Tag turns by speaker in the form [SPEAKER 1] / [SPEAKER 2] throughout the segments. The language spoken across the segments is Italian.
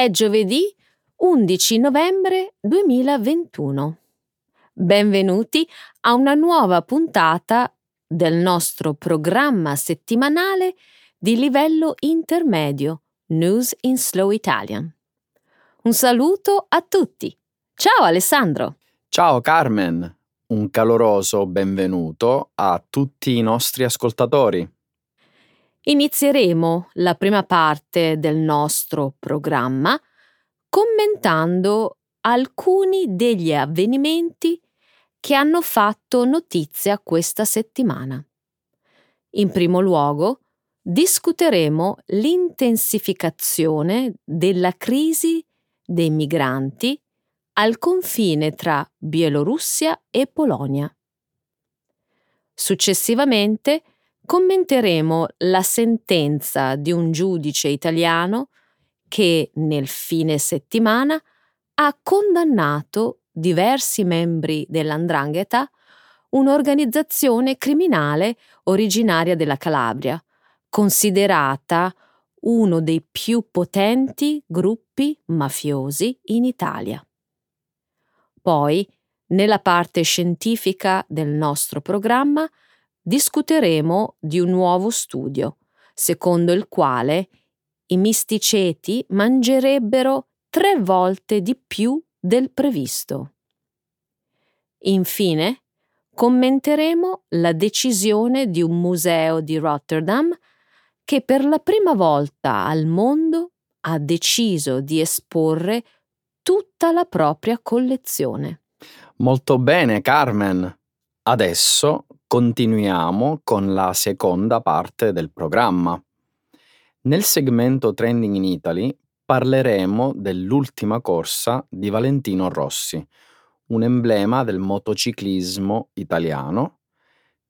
[SPEAKER 1] È giovedì 11 novembre 2021. Benvenuti a una nuova puntata del nostro programma settimanale di livello intermedio News in Slow Italian. Un saluto a tutti. Ciao Alessandro.
[SPEAKER 2] Ciao Carmen, un caloroso benvenuto a tutti i nostri ascoltatori.
[SPEAKER 1] Inizieremo la prima parte del nostro programma commentando alcuni degli avvenimenti che hanno fatto notizia questa settimana. In primo luogo, discuteremo l'intensificazione della crisi dei migranti al confine tra Bielorussia e Polonia. Successivamente commenteremo la sentenza di un giudice italiano che nel fine settimana ha condannato diversi membri dell'Andrangheta, un'organizzazione criminale originaria della Calabria, considerata uno dei più potenti gruppi mafiosi in Italia. Poi, nella parte scientifica del nostro programma, discuteremo di un nuovo studio, secondo il quale i misticeti mangerebbero tre volte di più del previsto. Infine, commenteremo la decisione di un museo di Rotterdam che per la prima volta al mondo ha deciso di esporre tutta la propria collezione.
[SPEAKER 2] Molto bene, Carmen. Adesso continuiamo con la seconda parte del programma. Nel segmento Trending in Italy parleremo dell'ultima corsa di Valentino Rossi, un emblema del motociclismo italiano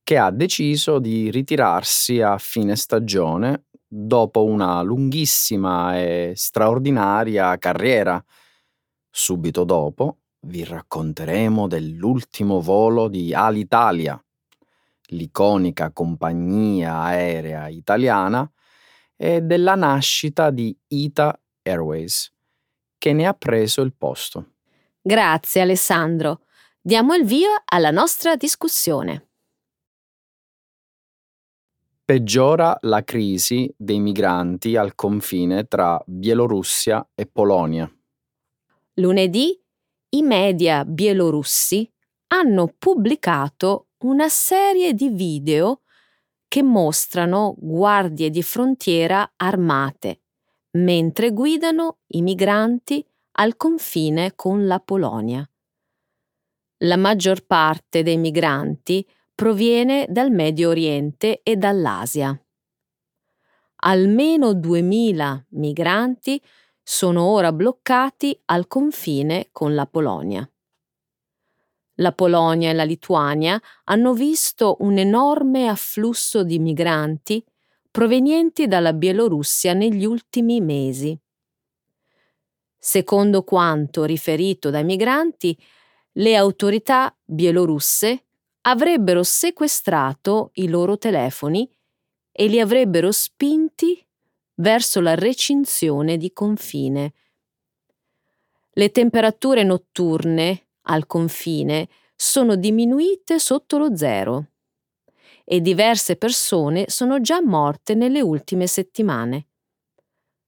[SPEAKER 2] che ha deciso di ritirarsi a fine stagione dopo una lunghissima e straordinaria carriera. Subito dopo vi racconteremo dell'ultimo volo di Alitalia, l'iconica compagnia aerea italiana, e della nascita di Ita Airways, che ne ha preso il posto.
[SPEAKER 1] Grazie Alessandro. Diamo il via alla nostra discussione.
[SPEAKER 2] Peggiora la crisi dei migranti al confine tra Bielorussia e Polonia.
[SPEAKER 1] Lunedì i media bielorussi hanno pubblicato una serie di video che mostrano guardie di frontiera armate mentre guidano i migranti al confine con la Polonia. La maggior parte dei migranti proviene dal Medio Oriente e dall'Asia. Almeno 2.000 migranti sono ora bloccati al confine con la Polonia. La Polonia e la Lituania hanno visto un enorme afflusso di migranti provenienti dalla Bielorussia negli ultimi mesi. Secondo quanto riferito dai migranti, le autorità bielorusse avrebbero sequestrato i loro telefoni e li avrebbero spinti verso la recinzione di confine. Le temperature notturne al confine sono diminuite sotto lo zero e diverse persone sono già morte nelle ultime settimane.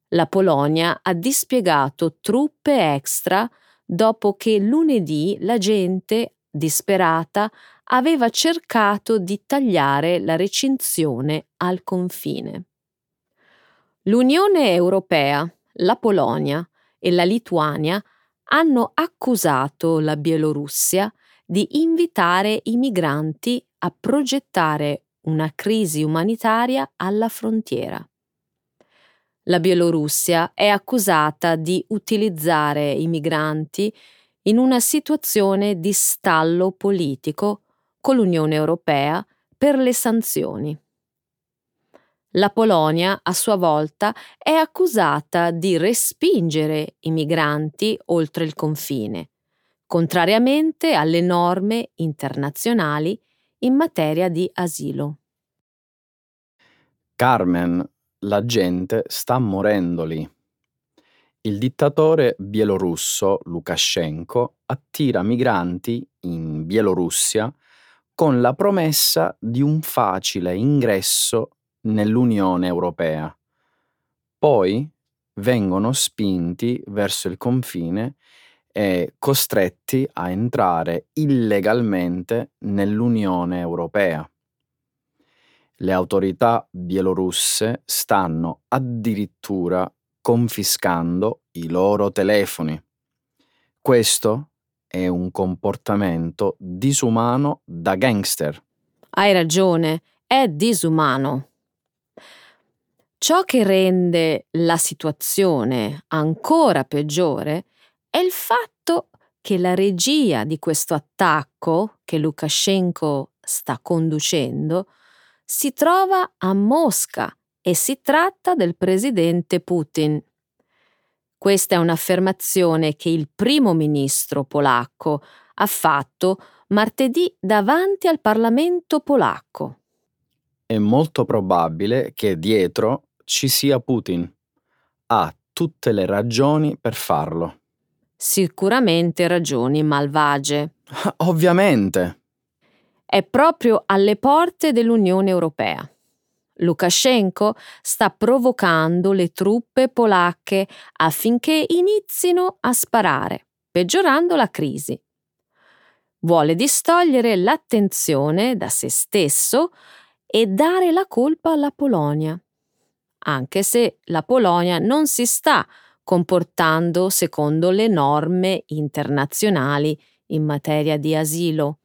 [SPEAKER 1] La Polonia ha dispiegato truppe extra dopo che lunedì la gente, disperata, aveva cercato di tagliare la recinzione al confine. L'Unione Europea, la Polonia e la Lituania hanno accusato la Bielorussia di invitare i migranti a progettare una crisi umanitaria alla frontiera. La Bielorussia è accusata di utilizzare i migranti in una situazione di stallo politico con l'Unione Europea per le sanzioni. La Polonia, a sua volta, è accusata di respingere i migranti oltre il confine, contrariamente alle norme internazionali in materia di asilo.
[SPEAKER 2] Carmen, la gente sta morendo lì. Il dittatore bielorusso Lukashenko attira migranti in Bielorussia con la promessa di un facile ingresso nell'Unione Europea. Poi vengono spinti verso il confine e costretti a entrare illegalmente nell'Unione Europea. Le autorità bielorusse stanno addirittura confiscando i loro telefoni. Questo è un comportamento disumano da gangster.
[SPEAKER 1] Hai ragione, è disumano. Ciò che rende la situazione ancora peggiore è il fatto che la regia di questo attacco che Lukashenko sta conducendo si trova a Mosca e si tratta del presidente Putin. Questa è un'affermazione che il primo ministro polacco ha fatto martedì davanti al Parlamento polacco.
[SPEAKER 2] È molto probabile che dietro ci sia Putin. Ha tutte le ragioni per farlo.
[SPEAKER 1] Sicuramente ragioni malvagie.
[SPEAKER 2] Ovviamente.
[SPEAKER 1] È proprio alle porte dell'Unione Europea. Lukashenko sta provocando le truppe polacche affinché inizino a sparare, peggiorando la crisi. Vuole distogliere l'attenzione da se stesso e dare la colpa alla Polonia, anche se la Polonia non si sta comportando secondo le norme internazionali in materia di asilo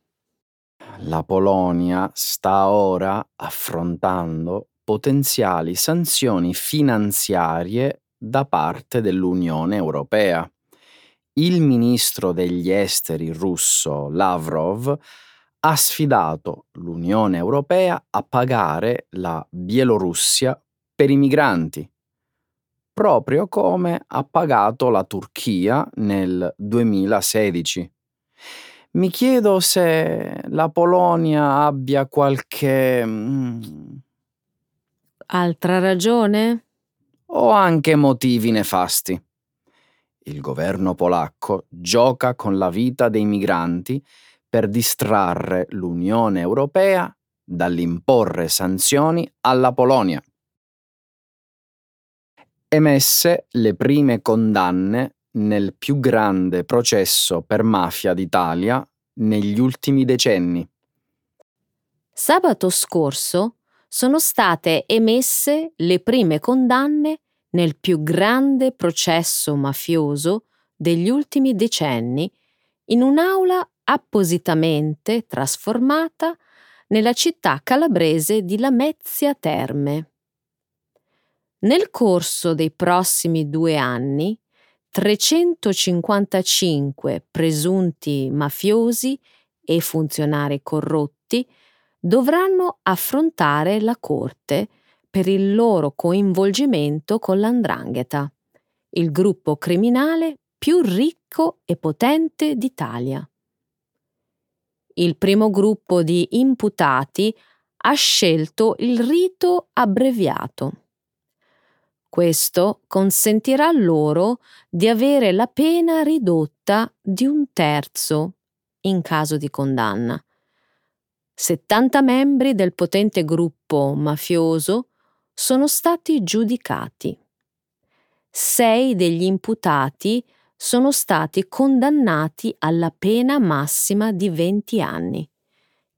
[SPEAKER 2] la Polonia sta ora affrontando potenziali sanzioni finanziarie da parte dell'Unione Europea. Il ministro degli esteri russo Lavrov ha sfidato l'Unione Europea a pagare la Bielorussia per i migranti, proprio come ha pagato la Turchia nel 2016. Mi chiedo se la Polonia abbia qualche... Mm,
[SPEAKER 1] Altra ragione?
[SPEAKER 2] o anche motivi nefasti. Il governo polacco gioca con la vita dei migranti per distrarre l'Unione Europea dall'imporre sanzioni alla Polonia. Emesse le prime condanne nel più grande processo per mafia d'Italia negli ultimi decenni.
[SPEAKER 1] Sabato scorso sono state emesse le prime condanne nel più grande processo mafioso degli ultimi decenni in un'aula appositamente trasformata nella città calabrese di Lamezia Terme. Nel corso dei prossimi due anni 355 presunti mafiosi e funzionari corrotti dovranno affrontare la Corte per il loro coinvolgimento con l'Andrangheta, il gruppo criminale più ricco e potente d'Italia. Il primo gruppo di imputati ha scelto il rito abbreviato. Questo consentirà loro di avere la pena ridotta di un terzo in caso di condanna. 70 membri del potente gruppo mafioso sono stati giudicati. Sei degli imputati sono stati condannati alla pena massima di 20 anni,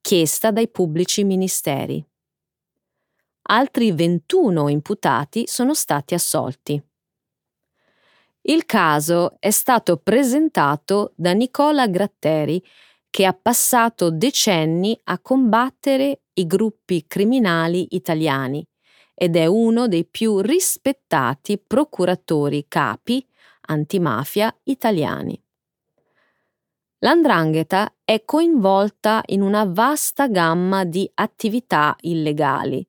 [SPEAKER 1] chiesta dai pubblici ministeri altri 21 imputati sono stati assolti. Il caso è stato presentato da Nicola Gratteri, che ha passato decenni a combattere i gruppi criminali italiani ed è uno dei più rispettati procuratori capi antimafia italiani. L'andrangheta è coinvolta in una vasta gamma di attività illegali,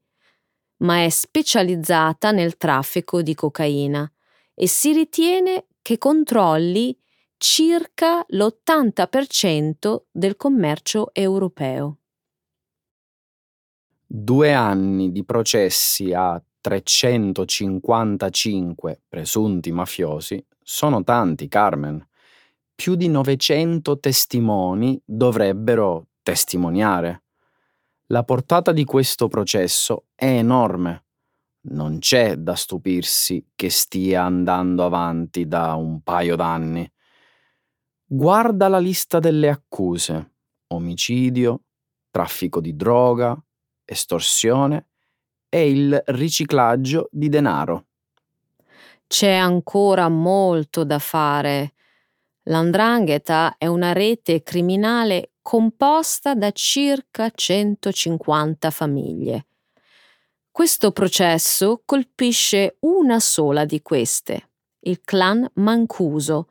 [SPEAKER 1] ma è specializzata nel traffico di cocaina e si ritiene che controlli circa l'80% del commercio europeo.
[SPEAKER 2] Due anni di processi a 355 presunti mafiosi sono tanti, Carmen. Più di 900 testimoni dovrebbero testimoniare. La portata di questo processo è enorme. Non c'è da stupirsi che stia andando avanti da un paio d'anni. Guarda la lista delle accuse. Omicidio, traffico di droga, estorsione e il riciclaggio di denaro.
[SPEAKER 1] C'è ancora molto da fare. L'andrangheta è una rete criminale composta da circa 150 famiglie. Questo processo colpisce una sola di queste, il clan Mancuso,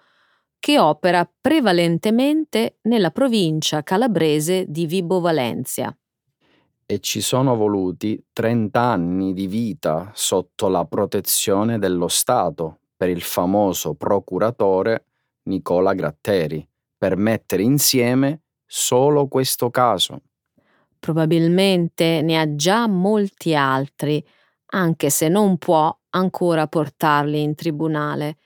[SPEAKER 1] che opera prevalentemente nella provincia calabrese di Vibo Valencia
[SPEAKER 2] e ci sono voluti 30 anni di vita sotto la protezione dello Stato per il famoso procuratore Nicola Gratteri per mettere insieme solo questo caso.
[SPEAKER 1] Probabilmente ne ha già molti altri, anche se non può ancora portarli in tribunale.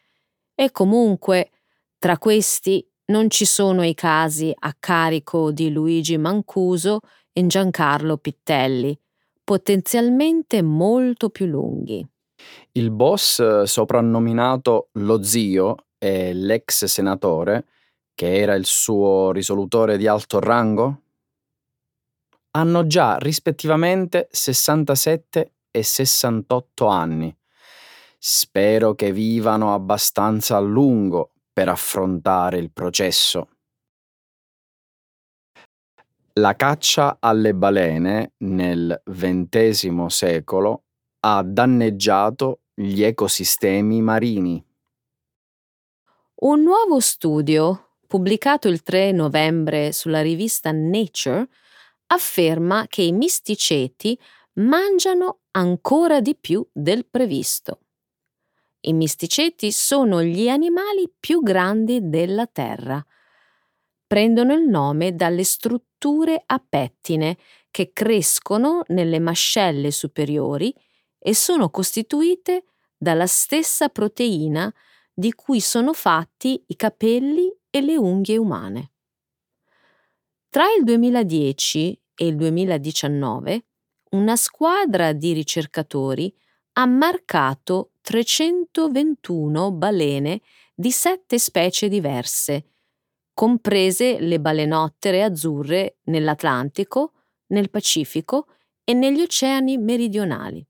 [SPEAKER 1] E comunque, tra questi non ci sono i casi a carico di Luigi Mancuso e Giancarlo Pittelli, potenzialmente molto più lunghi.
[SPEAKER 2] Il boss eh, soprannominato lo zio e l'ex senatore, che era il suo risolutore di alto rango, hanno già rispettivamente 67 e 68 anni. Spero che vivano abbastanza a lungo per affrontare il processo. La caccia alle balene nel XX secolo ha danneggiato gli ecosistemi marini.
[SPEAKER 1] Un nuovo studio, pubblicato il 3 novembre sulla rivista Nature, afferma che i misticeti mangiano ancora di più del previsto. I misticeti sono gli animali più grandi della Terra. Prendono il nome dalle strutture a pettine che crescono nelle mascelle superiori e sono costituite dalla stessa proteina di cui sono fatti i capelli e le unghie umane. Tra il 2010 e il 2019 una squadra di ricercatori ha marcato 321 balene di sette specie diverse comprese le balenottere azzurre nell'Atlantico, nel Pacifico e negli oceani meridionali.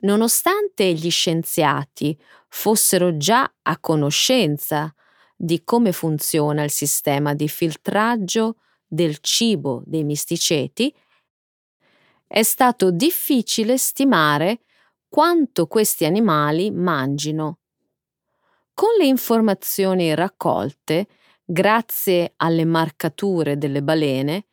[SPEAKER 1] Nonostante gli scienziati fossero già a conoscenza di come funziona il sistema di filtraggio del cibo dei misticeti, è stato difficile stimare quanto questi animali mangino. Con le informazioni raccolte, grazie alle marcature delle balene,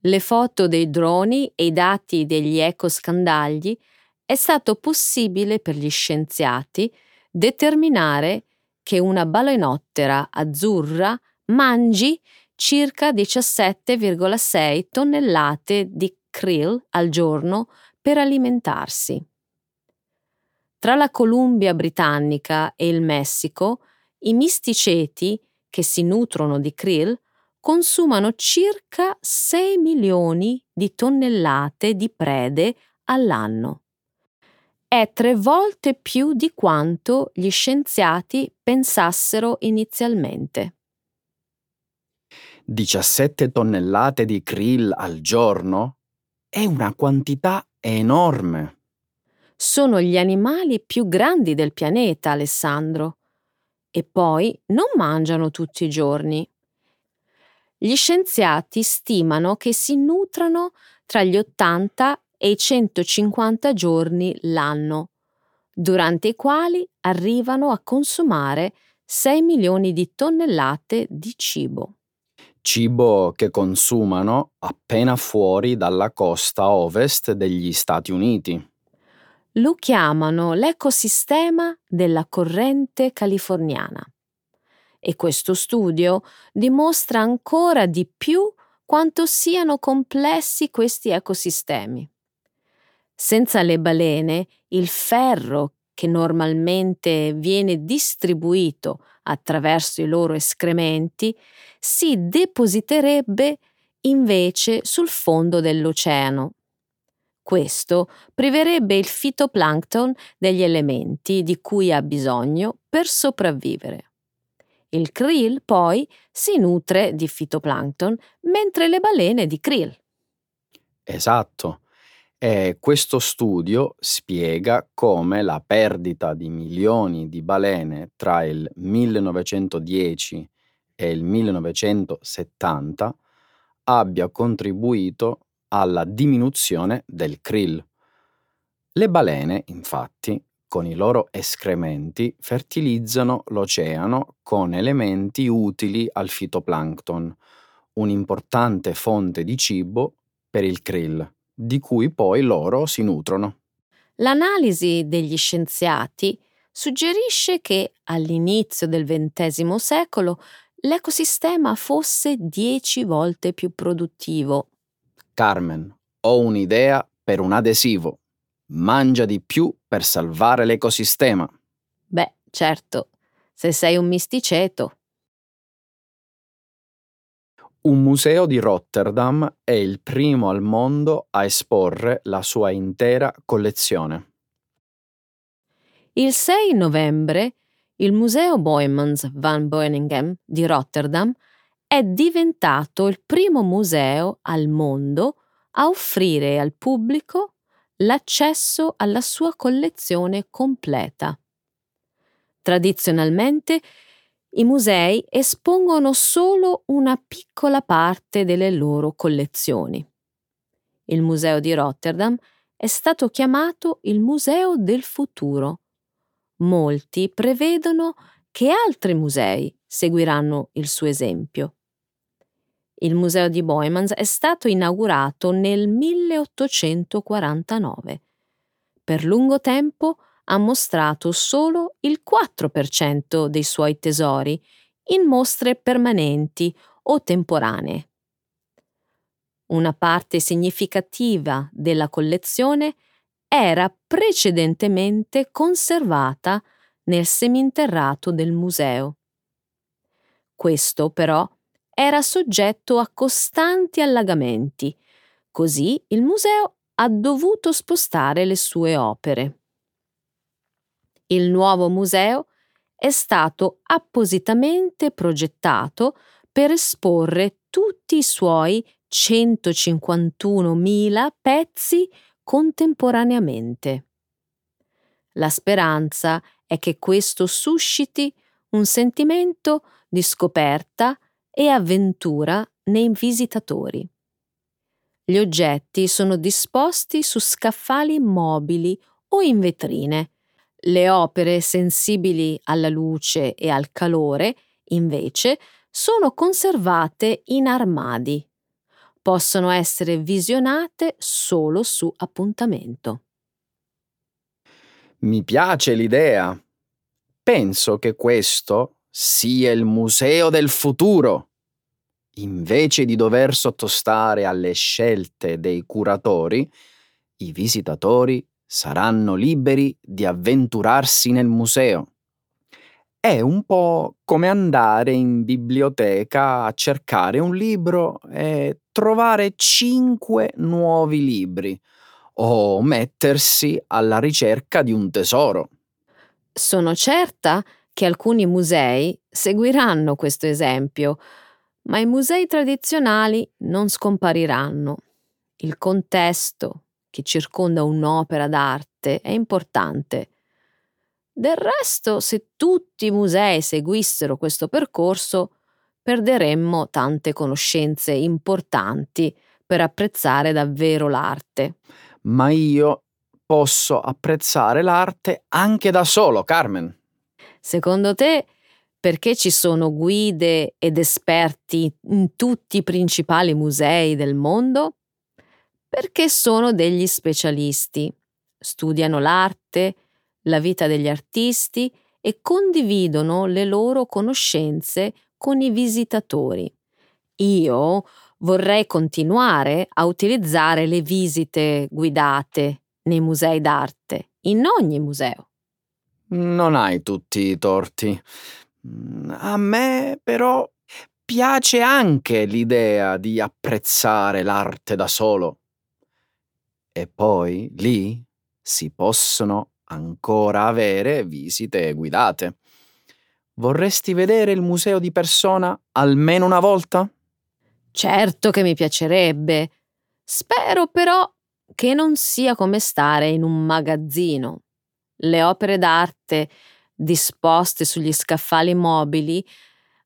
[SPEAKER 1] le foto dei droni e i dati degli ecoscandagli, è stato possibile per gli scienziati determinare che una balenottera azzurra mangi circa 17,6 tonnellate di krill al giorno per alimentarsi. Tra la Columbia britannica e il Messico, i misticeti, che si nutrono di krill, consumano circa 6 milioni di tonnellate di prede all'anno. È tre volte più di quanto gli scienziati pensassero inizialmente.
[SPEAKER 2] 17 tonnellate di krill al giorno? È una quantità enorme
[SPEAKER 1] sono gli animali più grandi del pianeta, Alessandro. E poi non mangiano tutti i giorni. Gli scienziati stimano che si nutrano tra gli 80 e i 150 giorni l'anno, durante i quali arrivano a consumare 6 milioni di tonnellate di cibo.
[SPEAKER 2] Cibo che consumano appena fuori dalla costa ovest degli Stati Uniti
[SPEAKER 1] lo chiamano l'ecosistema della corrente californiana. E questo studio dimostra ancora di più quanto siano complessi questi ecosistemi. Senza le balene, il ferro che normalmente viene distribuito attraverso i loro escrementi, si depositerebbe invece sul fondo dell'oceano. Questo priverebbe il fitoplancton degli elementi di cui ha bisogno per sopravvivere. Il krill poi si nutre di fitoplancton mentre le balene di krill.
[SPEAKER 2] Esatto. E questo studio spiega come la perdita di milioni di balene tra il 1910 e il 1970 abbia contribuito alla diminuzione del krill. Le balene, infatti, con i loro escrementi fertilizzano l'oceano con elementi utili al fitoplancton, un'importante fonte di cibo per il krill, di cui poi loro si nutrono.
[SPEAKER 1] L'analisi degli scienziati suggerisce che all'inizio del XX secolo l'ecosistema fosse dieci volte più produttivo.
[SPEAKER 2] Carmen, ho un'idea per un adesivo. Mangia di più per salvare l'ecosistema.
[SPEAKER 1] Beh, certo, se sei un misticeto.
[SPEAKER 2] Un museo di Rotterdam è il primo al mondo a esporre la sua intera collezione.
[SPEAKER 1] Il 6 novembre il Museo Boijmans van Beuningen di Rotterdam è diventato il primo museo al mondo a offrire al pubblico l'accesso alla sua collezione completa. Tradizionalmente i musei espongono solo una piccola parte delle loro collezioni. Il Museo di Rotterdam è stato chiamato il Museo del futuro molti prevedono che altri musei seguiranno il suo esempio. Il museo di Boymans è stato inaugurato nel 1849. Per lungo tempo ha mostrato solo il 4% dei suoi tesori in mostre permanenti o temporanee. Una parte significativa della collezione era precedentemente conservata nel seminterrato del museo. Questo però era soggetto a costanti allagamenti, così il museo ha dovuto spostare le sue opere. Il nuovo museo è stato appositamente progettato per esporre tutti i suoi 151.000 pezzi contemporaneamente. La speranza è che questo susciti un sentimento di scoperta e avventura nei visitatori. Gli oggetti sono disposti su scaffali mobili o in vetrine. Le opere sensibili alla luce e al calore, invece, sono conservate in armadi possono essere visionate solo su appuntamento.
[SPEAKER 2] Mi piace l'idea. Penso che questo sia il museo del futuro. Invece di dover sottostare alle scelte dei curatori, i visitatori saranno liberi di avventurarsi nel museo. È un po' come andare in biblioteca a cercare un libro e trovare cinque nuovi libri o mettersi alla ricerca di un tesoro.
[SPEAKER 1] Sono certa che alcuni musei seguiranno questo esempio, ma i musei tradizionali non scompariranno. Il contesto che circonda un'opera d'arte è importante del resto, se tutti i musei seguissero questo percorso, perderemmo tante conoscenze importanti per apprezzare davvero l'arte.
[SPEAKER 2] Ma io posso apprezzare l'arte anche da solo, Carmen.
[SPEAKER 1] Secondo te, perché ci sono guide ed esperti in tutti i principali musei del mondo? Perché sono degli specialisti. Studiano l'arte, la vita degli artisti e condividono le loro conoscenze con i visitatori. Io vorrei continuare a utilizzare le visite guidate nei musei d'arte, in ogni museo.
[SPEAKER 2] Non hai tutti i torti. A me però piace anche l'idea di apprezzare l'arte da solo. E poi lì si possono ancora avere visite guidate. Vorresti vedere il museo di persona almeno una volta?
[SPEAKER 1] Certo che mi piacerebbe. Spero però che non sia come stare in un magazzino. Le opere d'arte disposte sugli scaffali mobili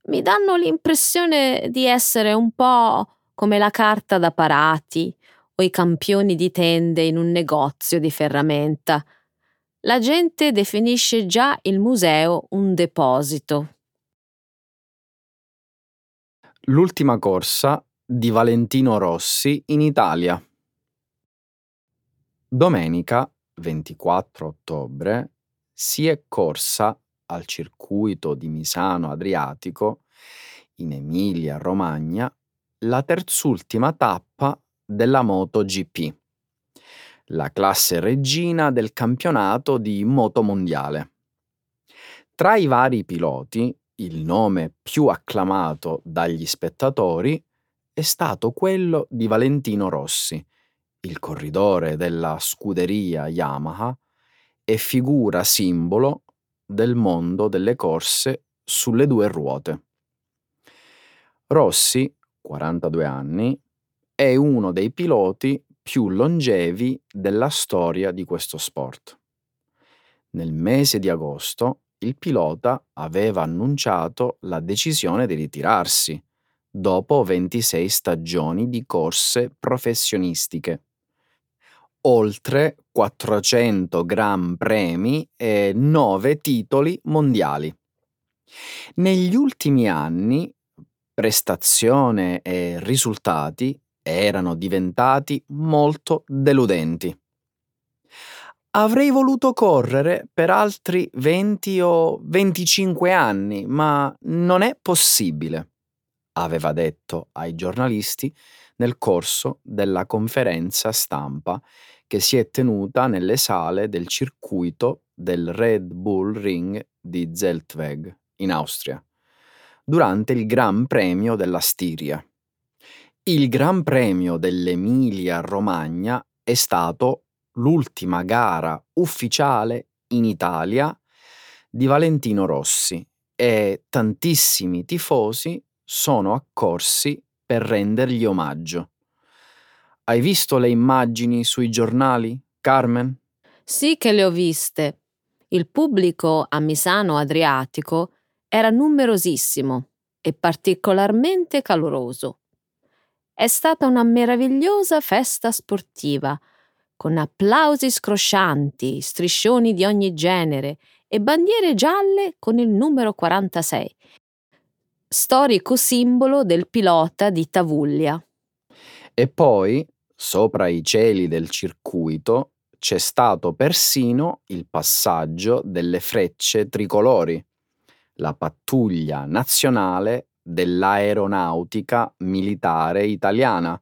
[SPEAKER 1] mi danno l'impressione di essere un po' come la carta da parati o i campioni di tende in un negozio di ferramenta. La gente definisce già il museo un deposito.
[SPEAKER 2] L'ultima corsa di Valentino Rossi in Italia. Domenica 24 ottobre si è corsa al circuito di Misano Adriatico in Emilia Romagna la terzultima tappa della MotoGP la classe regina del campionato di moto mondiale. Tra i vari piloti, il nome più acclamato dagli spettatori è stato quello di Valentino Rossi, il corridore della scuderia Yamaha e figura simbolo del mondo delle corse sulle due ruote. Rossi, 42 anni, è uno dei piloti più longevi della storia di questo sport. Nel mese di agosto il pilota aveva annunciato la decisione di ritirarsi dopo 26 stagioni di corse professionistiche, oltre 400 Gran Premi e 9 titoli mondiali. Negli ultimi anni prestazione e risultati erano diventati molto deludenti. Avrei voluto correre per altri 20 o 25 anni, ma non è possibile, aveva detto ai giornalisti nel corso della conferenza stampa che si è tenuta nelle sale del circuito del Red Bull Ring di Zeltweg in Austria, durante il Gran Premio della Stiria. Il Gran Premio dell'Emilia-Romagna è stato l'ultima gara ufficiale in Italia di Valentino Rossi e tantissimi tifosi sono accorsi per rendergli omaggio. Hai visto le immagini sui giornali, Carmen?
[SPEAKER 1] Sì che le ho viste. Il pubblico a Misano Adriatico era numerosissimo e particolarmente caloroso. È stata una meravigliosa festa sportiva, con applausi scroscianti, striscioni di ogni genere e bandiere gialle con il numero 46, storico simbolo del pilota di Tavuglia.
[SPEAKER 2] E poi, sopra i cieli del circuito, c'è stato persino il passaggio delle frecce tricolori, la pattuglia nazionale dell'aeronautica militare italiana,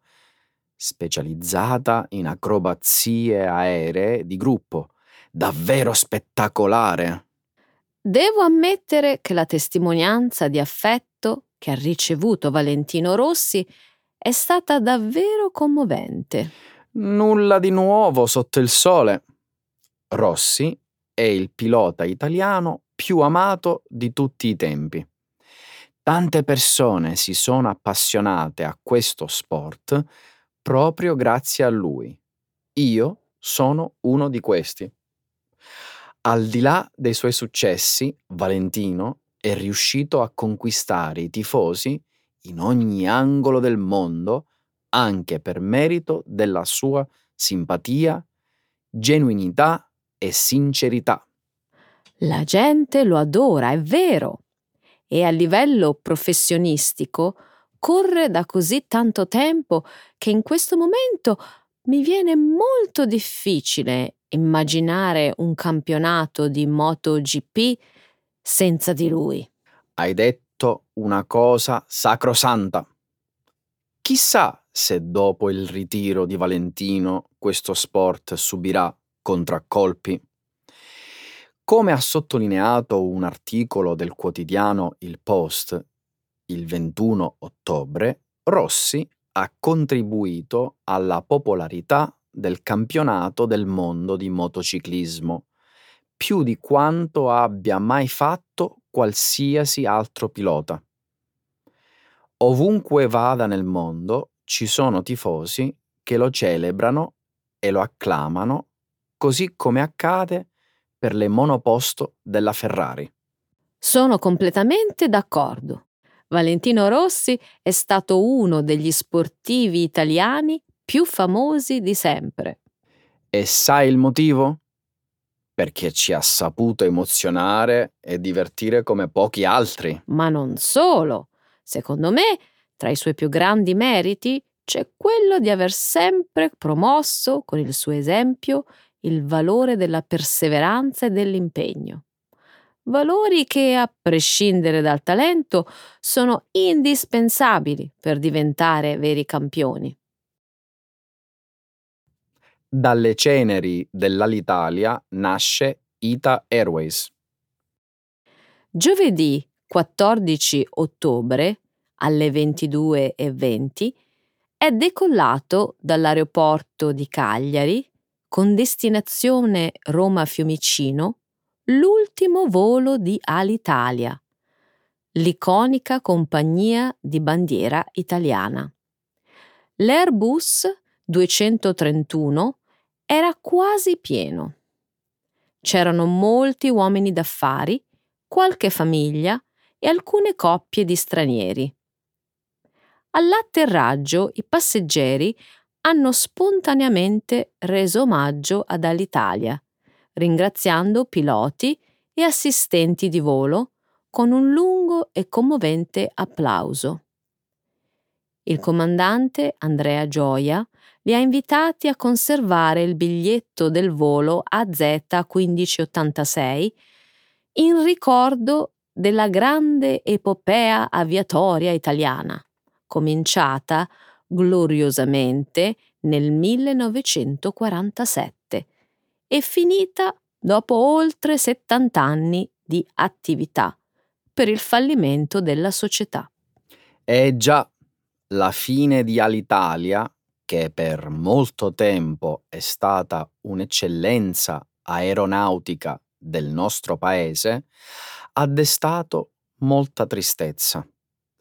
[SPEAKER 2] specializzata in acrobazie aeree di gruppo. Davvero spettacolare!
[SPEAKER 1] Devo ammettere che la testimonianza di affetto che ha ricevuto Valentino Rossi è stata davvero commovente.
[SPEAKER 2] Nulla di nuovo sotto il sole. Rossi è il pilota italiano più amato di tutti i tempi. Tante persone si sono appassionate a questo sport proprio grazie a lui. Io sono uno di questi. Al di là dei suoi successi, Valentino è riuscito a conquistare i tifosi in ogni angolo del mondo anche per merito della sua simpatia, genuinità e sincerità.
[SPEAKER 1] La gente lo adora, è vero e a livello professionistico corre da così tanto tempo che in questo momento mi viene molto difficile immaginare un campionato di MotoGP senza di lui.
[SPEAKER 2] Hai detto una cosa sacrosanta. Chissà se dopo il ritiro di Valentino questo sport subirà contraccolpi. Come ha sottolineato un articolo del quotidiano Il Post il 21 ottobre, Rossi ha contribuito alla popolarità del campionato del mondo di motociclismo, più di quanto abbia mai fatto qualsiasi altro pilota. Ovunque vada nel mondo ci sono tifosi che lo celebrano e lo acclamano, così come accade per le monoposto della Ferrari.
[SPEAKER 1] Sono completamente d'accordo. Valentino Rossi è stato uno degli sportivi italiani più famosi di sempre.
[SPEAKER 2] E sai il motivo? Perché ci ha saputo emozionare e divertire come pochi altri.
[SPEAKER 1] Ma non solo. Secondo me, tra i suoi più grandi meriti c'è quello di aver sempre promosso, con il suo esempio, il valore della perseveranza e dell'impegno valori che, a prescindere dal talento, sono indispensabili per diventare veri campioni.
[SPEAKER 2] Dalle ceneri dell'Alitalia nasce Ita Airways.
[SPEAKER 1] Giovedì 14 ottobre alle 22.20 è decollato dall'aeroporto di Cagliari con destinazione Roma Fiumicino l'ultimo volo di Alitalia, l'iconica compagnia di bandiera italiana. L'Airbus 231 era quasi pieno. C'erano molti uomini d'affari, qualche famiglia e alcune coppie di stranieri. All'atterraggio i passeggeri hanno spontaneamente reso omaggio ad Alitalia ringraziando piloti e assistenti di volo con un lungo e commovente applauso. Il comandante Andrea Gioia li ha invitati a conservare il biglietto del volo AZ1586 in ricordo della grande epopea aviatoria italiana, cominciata gloriosamente nel 1947 e finita dopo oltre 70 anni di attività per il fallimento della società.
[SPEAKER 2] È già la fine di Alitalia, che per molto tempo è stata un'eccellenza aeronautica del nostro paese, ha destato molta tristezza.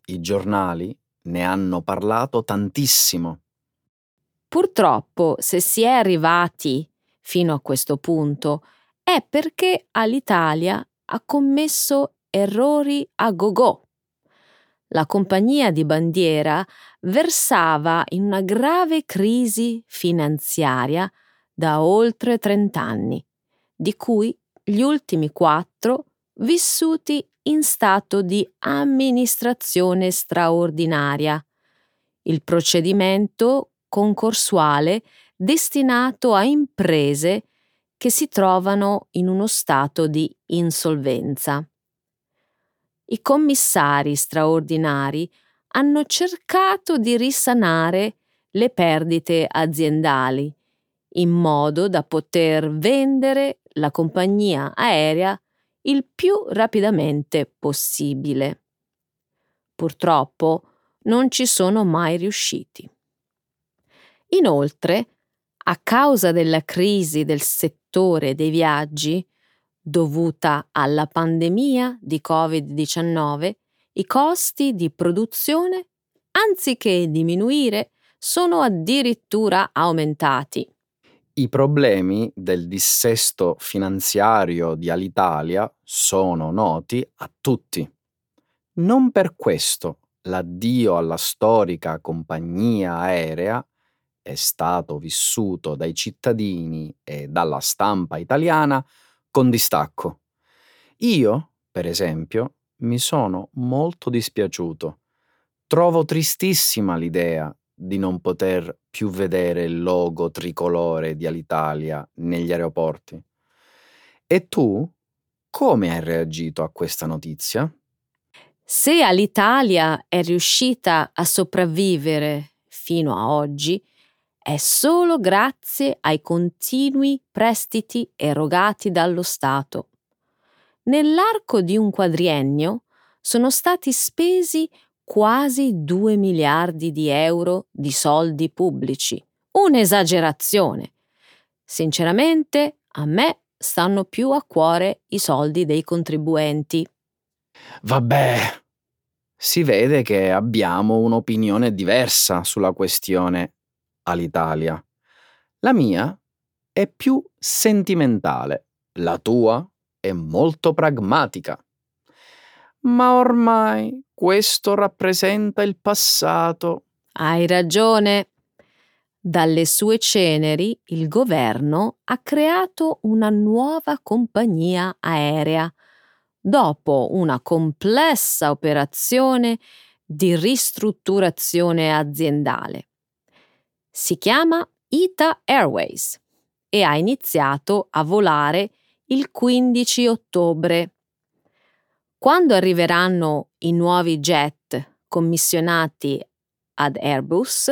[SPEAKER 2] I giornali ne hanno parlato tantissimo.
[SPEAKER 1] Purtroppo, se si è arrivati fino a questo punto è perché all'Italia ha commesso errori a go-go. La compagnia di bandiera versava in una grave crisi finanziaria da oltre 30 anni, di cui gli ultimi quattro vissuti in stato di amministrazione straordinaria. Il procedimento concorsuale destinato a imprese che si trovano in uno stato di insolvenza. I commissari straordinari hanno cercato di risanare le perdite aziendali in modo da poter vendere la compagnia aerea il più rapidamente possibile. Purtroppo non ci sono mai riusciti. Inoltre, a causa della crisi del settore dei viaggi, dovuta alla pandemia di Covid-19, i costi di produzione, anziché diminuire, sono addirittura aumentati.
[SPEAKER 2] I problemi del dissesto finanziario di Alitalia sono noti a tutti. Non per questo l'addio alla storica compagnia aerea è stato vissuto dai cittadini e dalla stampa italiana con distacco. Io, per esempio, mi sono molto dispiaciuto. Trovo tristissima l'idea di non poter più vedere il logo tricolore di Alitalia negli aeroporti. E tu come hai reagito a questa notizia?
[SPEAKER 1] Se Alitalia è riuscita a sopravvivere fino a oggi, è solo grazie ai continui prestiti erogati dallo Stato. Nell'arco di un quadriennio sono stati spesi quasi 2 miliardi di euro di soldi pubblici. Un'esagerazione. Sinceramente, a me stanno più a cuore i soldi dei contribuenti.
[SPEAKER 2] Vabbè, si vede che abbiamo un'opinione diversa sulla questione all'Italia. La mia è più sentimentale, la tua è molto pragmatica. Ma ormai questo rappresenta il passato.
[SPEAKER 1] Hai ragione. Dalle sue ceneri il governo ha creato una nuova compagnia aerea dopo una complessa operazione di ristrutturazione aziendale. Si chiama Ita Airways e ha iniziato a volare il 15 ottobre. Quando arriveranno i nuovi jet commissionati ad Airbus,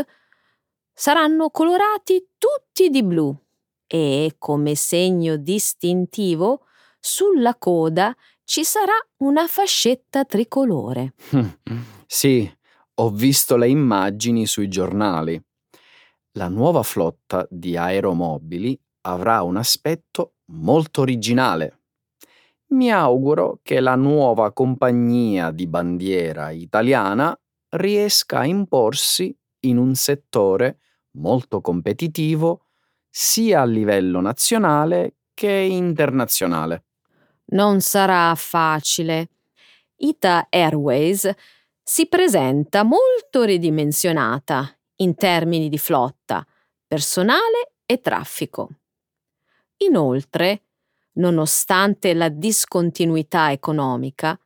[SPEAKER 1] saranno colorati tutti di blu e, come segno distintivo, sulla coda ci sarà una fascetta tricolore.
[SPEAKER 2] Sì, ho visto le immagini sui giornali. La nuova flotta di aeromobili avrà un aspetto molto originale. Mi auguro che la nuova compagnia di bandiera italiana riesca a imporsi in un settore molto competitivo sia a livello nazionale che internazionale.
[SPEAKER 1] Non sarà facile. Ita Airways si presenta molto ridimensionata in termini di flotta, personale e traffico. Inoltre, nonostante la discontinuità economica,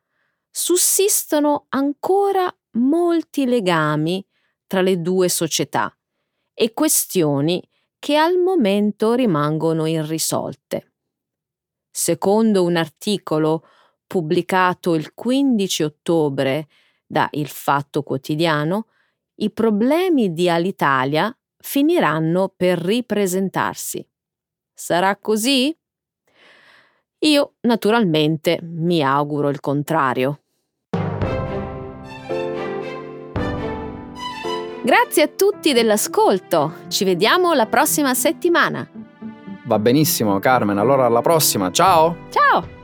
[SPEAKER 1] sussistono ancora molti legami tra le due società e questioni che al momento rimangono irrisolte. Secondo un articolo pubblicato il 15 ottobre da Il Fatto Quotidiano, i problemi di Alitalia finiranno per ripresentarsi. Sarà così? Io naturalmente mi auguro il contrario. Grazie a tutti dell'ascolto, ci vediamo la prossima settimana.
[SPEAKER 2] Va benissimo, Carmen. Allora alla prossima. Ciao!
[SPEAKER 1] Ciao!